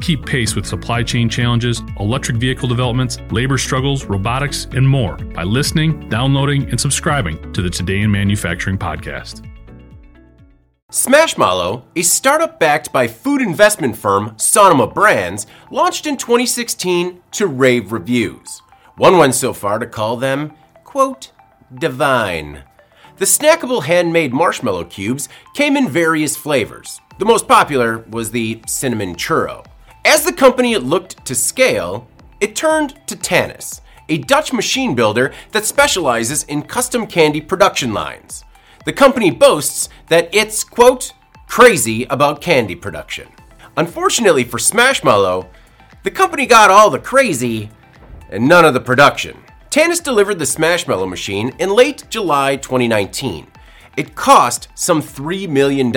Keep pace with supply chain challenges, electric vehicle developments, labor struggles, robotics, and more by listening, downloading, and subscribing to the Today in Manufacturing podcast. Smashmallow, a startup backed by food investment firm Sonoma Brands, launched in 2016 to rave reviews. One went so far to call them, quote, divine. The snackable handmade marshmallow cubes came in various flavors. The most popular was the cinnamon churro. As the company looked to scale, it turned to Tanis, a Dutch machine builder that specializes in custom candy production lines. The company boasts that it's, quote, crazy about candy production. Unfortunately for Smashmallow, the company got all the crazy and none of the production. Tanis delivered the Smashmallow machine in late July 2019. It cost some $3 million.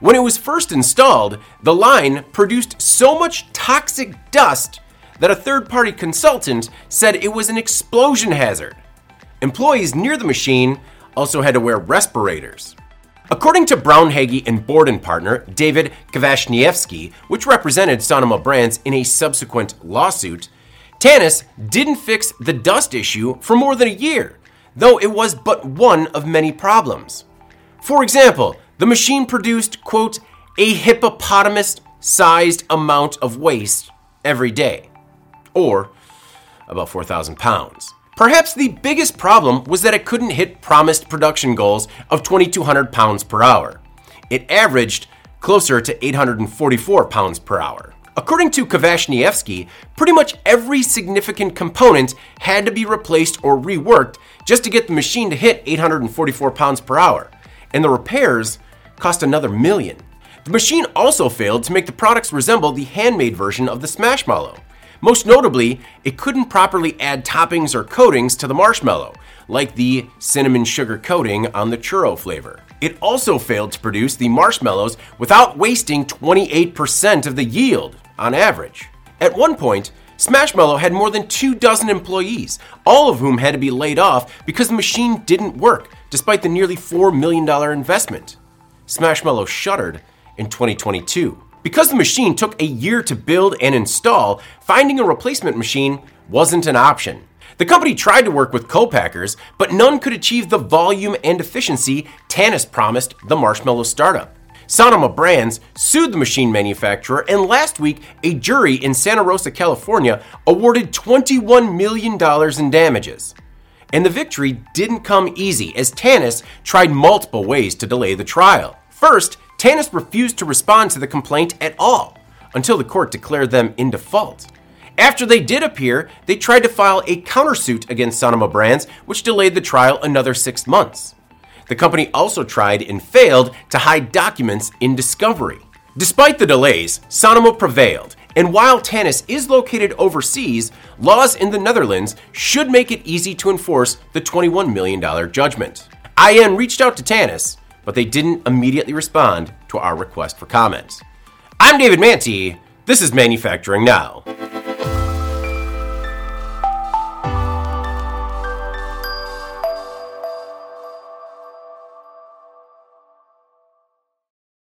When it was first installed, the line produced so much toxic dust that a third party consultant said it was an explosion hazard. Employees near the machine also had to wear respirators. According to Braun Hagey and Borden partner David Kwasniewski, which represented Sonoma Brands in a subsequent lawsuit, Tanis didn't fix the dust issue for more than a year, though it was but one of many problems. For example, the machine produced, quote, a hippopotamus sized amount of waste every day, or about 4,000 pounds. Perhaps the biggest problem was that it couldn't hit promised production goals of 2,200 pounds per hour. It averaged closer to 844 pounds per hour. According to Kwasniewski, pretty much every significant component had to be replaced or reworked just to get the machine to hit 844 pounds per hour, and the repairs cost another million. The machine also failed to make the products resemble the handmade version of the Smashmallow. Most notably, it couldn't properly add toppings or coatings to the marshmallow, like the cinnamon sugar coating on the churro flavor. It also failed to produce the marshmallows without wasting 28% of the yield on average. At one point, Smashmallow had more than two dozen employees, all of whom had to be laid off because the machine didn't work, despite the nearly $4 million investment. Smashmallow shuttered in 2022. Because the machine took a year to build and install, finding a replacement machine wasn't an option. The company tried to work with co-packers, but none could achieve the volume and efficiency Tanis promised the marshmallow startup. Sonoma Brands sued the machine manufacturer, and last week, a jury in Santa Rosa, California, awarded $21 million in damages. And the victory didn't come easy, as Tanis tried multiple ways to delay the trial. First, Tanis refused to respond to the complaint at all until the court declared them in default. After they did appear, they tried to file a countersuit against Sonoma Brands, which delayed the trial another six months. The company also tried and failed to hide documents in discovery. Despite the delays, Sonoma prevailed, and while Tanis is located overseas, laws in the Netherlands should make it easy to enforce the $21 million judgment. IEN reached out to Tanis, but they didn't immediately respond to our request for comment. I'm David Mantey. This is Manufacturing Now.